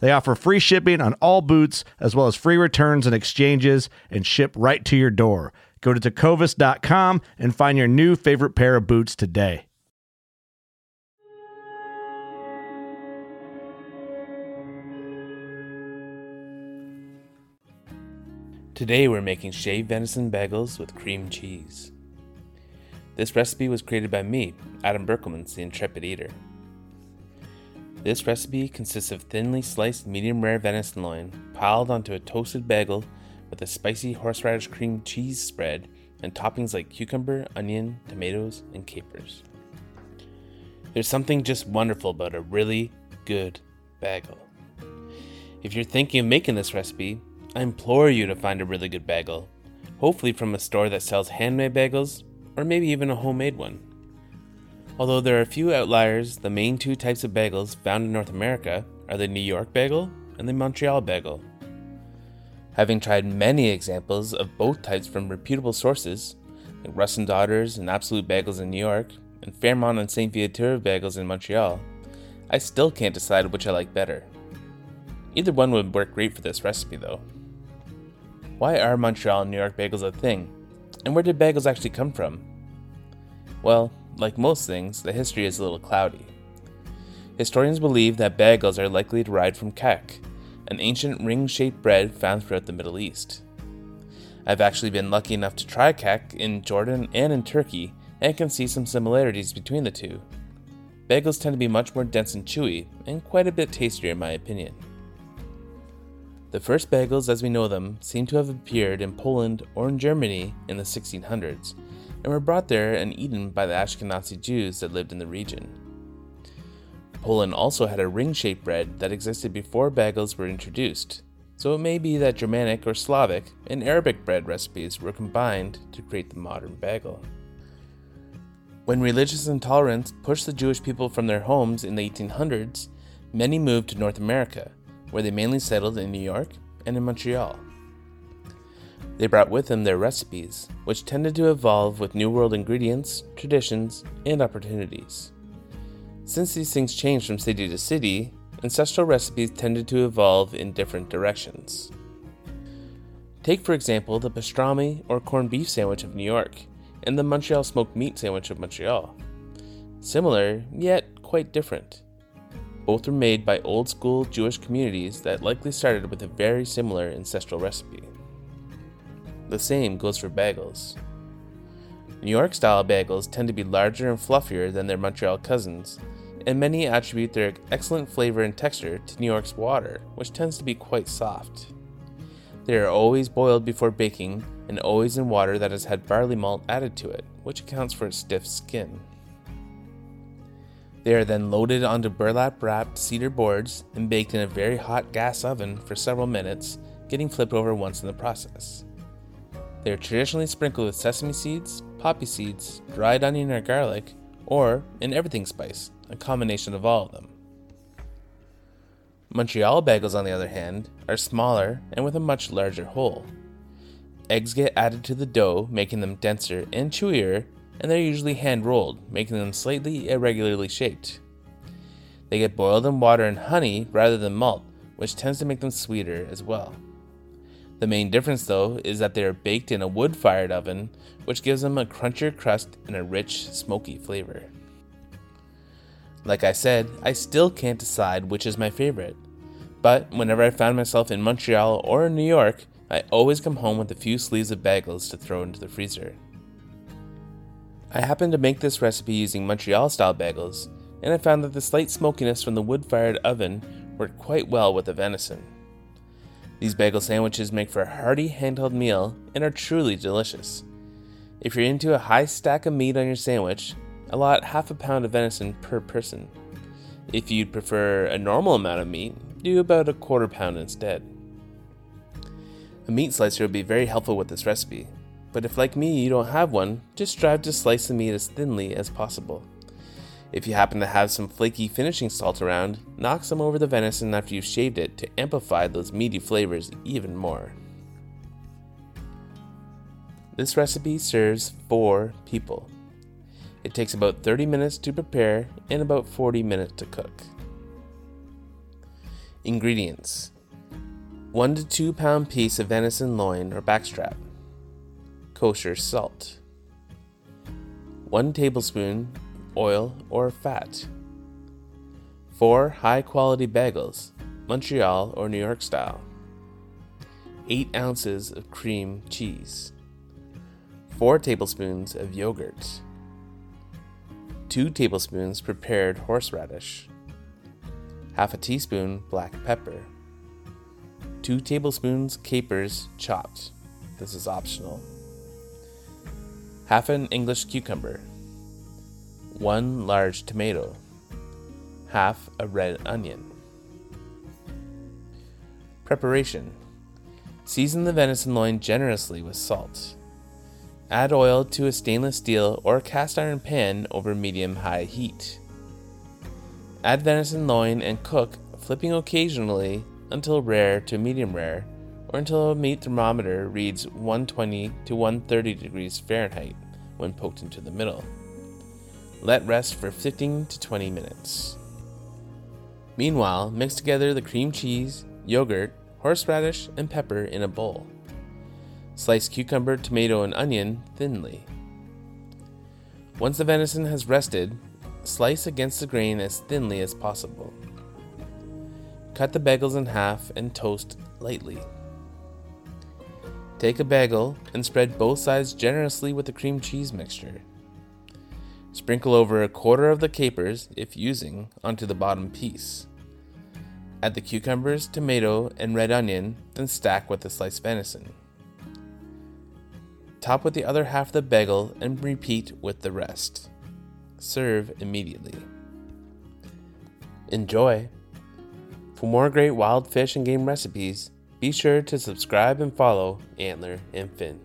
They offer free shipping on all boots, as well as free returns and exchanges, and ship right to your door. Go to tecovas.com and find your new favorite pair of boots today. Today we're making shaved venison bagels with cream cheese. This recipe was created by me, Adam Berkelmans, the Intrepid Eater. This recipe consists of thinly sliced medium rare venison loin piled onto a toasted bagel with a spicy horseradish cream cheese spread and toppings like cucumber, onion, tomatoes, and capers. There's something just wonderful about a really good bagel. If you're thinking of making this recipe, I implore you to find a really good bagel, hopefully from a store that sells handmade bagels or maybe even a homemade one. Although there are a few outliers, the main two types of bagels found in North America are the New York bagel and the Montreal bagel. Having tried many examples of both types from reputable sources, like Russ and Daughters and Absolute Bagels in New York, and Fairmount and St. Viateur bagels in Montreal, I still can't decide which I like better. Either one would work great for this recipe though. Why are Montreal and New York bagels a thing? And where did bagels actually come from? Well, like most things, the history is a little cloudy. Historians believe that bagels are likely derived from ka'ak, an ancient ring shaped bread found throughout the Middle East. I've actually been lucky enough to try ka'ak in Jordan and in Turkey and can see some similarities between the two. Bagels tend to be much more dense and chewy, and quite a bit tastier in my opinion. The first bagels as we know them seem to have appeared in Poland or in Germany in the 1600s, and were brought there and eaten by the Ashkenazi Jews that lived in the region. Poland also had a ring shaped bread that existed before bagels were introduced, so it may be that Germanic or Slavic and Arabic bread recipes were combined to create the modern bagel. When religious intolerance pushed the Jewish people from their homes in the 1800s, many moved to North America, where they mainly settled in New York and in Montreal. They brought with them their recipes, which tended to evolve with New World ingredients, traditions, and opportunities. Since these things changed from city to city, ancestral recipes tended to evolve in different directions. Take, for example, the pastrami or corned beef sandwich of New York and the Montreal smoked meat sandwich of Montreal. Similar, yet quite different. Both were made by old school Jewish communities that likely started with a very similar ancestral recipe. The same goes for bagels. New York style bagels tend to be larger and fluffier than their Montreal cousins, and many attribute their excellent flavor and texture to New York's water, which tends to be quite soft. They are always boiled before baking and always in water that has had barley malt added to it, which accounts for its stiff skin. They are then loaded onto burlap wrapped cedar boards and baked in a very hot gas oven for several minutes, getting flipped over once in the process. They are traditionally sprinkled with sesame seeds, poppy seeds, dried onion or garlic, or an everything spice, a combination of all of them. Montreal bagels, on the other hand, are smaller and with a much larger hole. Eggs get added to the dough, making them denser and chewier, and they're usually hand rolled, making them slightly irregularly shaped. They get boiled in water and honey rather than malt, which tends to make them sweeter as well. The main difference, though, is that they are baked in a wood fired oven, which gives them a crunchier crust and a rich, smoky flavor. Like I said, I still can't decide which is my favorite, but whenever I find myself in Montreal or in New York, I always come home with a few sleeves of bagels to throw into the freezer. I happened to make this recipe using Montreal style bagels, and I found that the slight smokiness from the wood fired oven worked quite well with the venison. These bagel sandwiches make for a hearty handheld meal and are truly delicious. If you're into a high stack of meat on your sandwich, allot half a pound of venison per person. If you'd prefer a normal amount of meat, do about a quarter pound instead. A meat slicer would be very helpful with this recipe, but if like me you don't have one, just strive to slice the meat as thinly as possible. If you happen to have some flaky finishing salt around, knock some over the venison after you've shaved it to amplify those meaty flavors even more. This recipe serves 4 people. It takes about 30 minutes to prepare and about 40 minutes to cook. Ingredients 1 to 2 pound piece of venison loin or backstrap, kosher salt, 1 tablespoon oil, or fat. 4 high quality bagels, Montreal or New York style. 8 ounces of cream cheese. 4 tablespoons of yogurt. 2 tablespoons prepared horseradish. Half a teaspoon black pepper. 2 tablespoons capers chopped. This is optional. Half an English cucumber, 1 large tomato, half a red onion. Preparation Season the venison loin generously with salt. Add oil to a stainless steel or cast iron pan over medium high heat. Add venison loin and cook, flipping occasionally until rare to medium rare, or until a meat thermometer reads 120 to 130 degrees Fahrenheit when poked into the middle. Let rest for 15 to 20 minutes. Meanwhile, mix together the cream cheese, yogurt, horseradish, and pepper in a bowl. Slice cucumber, tomato, and onion thinly. Once the venison has rested, slice against the grain as thinly as possible. Cut the bagels in half and toast lightly. Take a bagel and spread both sides generously with the cream cheese mixture. Sprinkle over a quarter of the capers, if using, onto the bottom piece. Add the cucumbers, tomato, and red onion, then stack with the sliced venison. Top with the other half of the bagel and repeat with the rest. Serve immediately. Enjoy! For more great wild fish and game recipes, be sure to subscribe and follow Antler and Fin.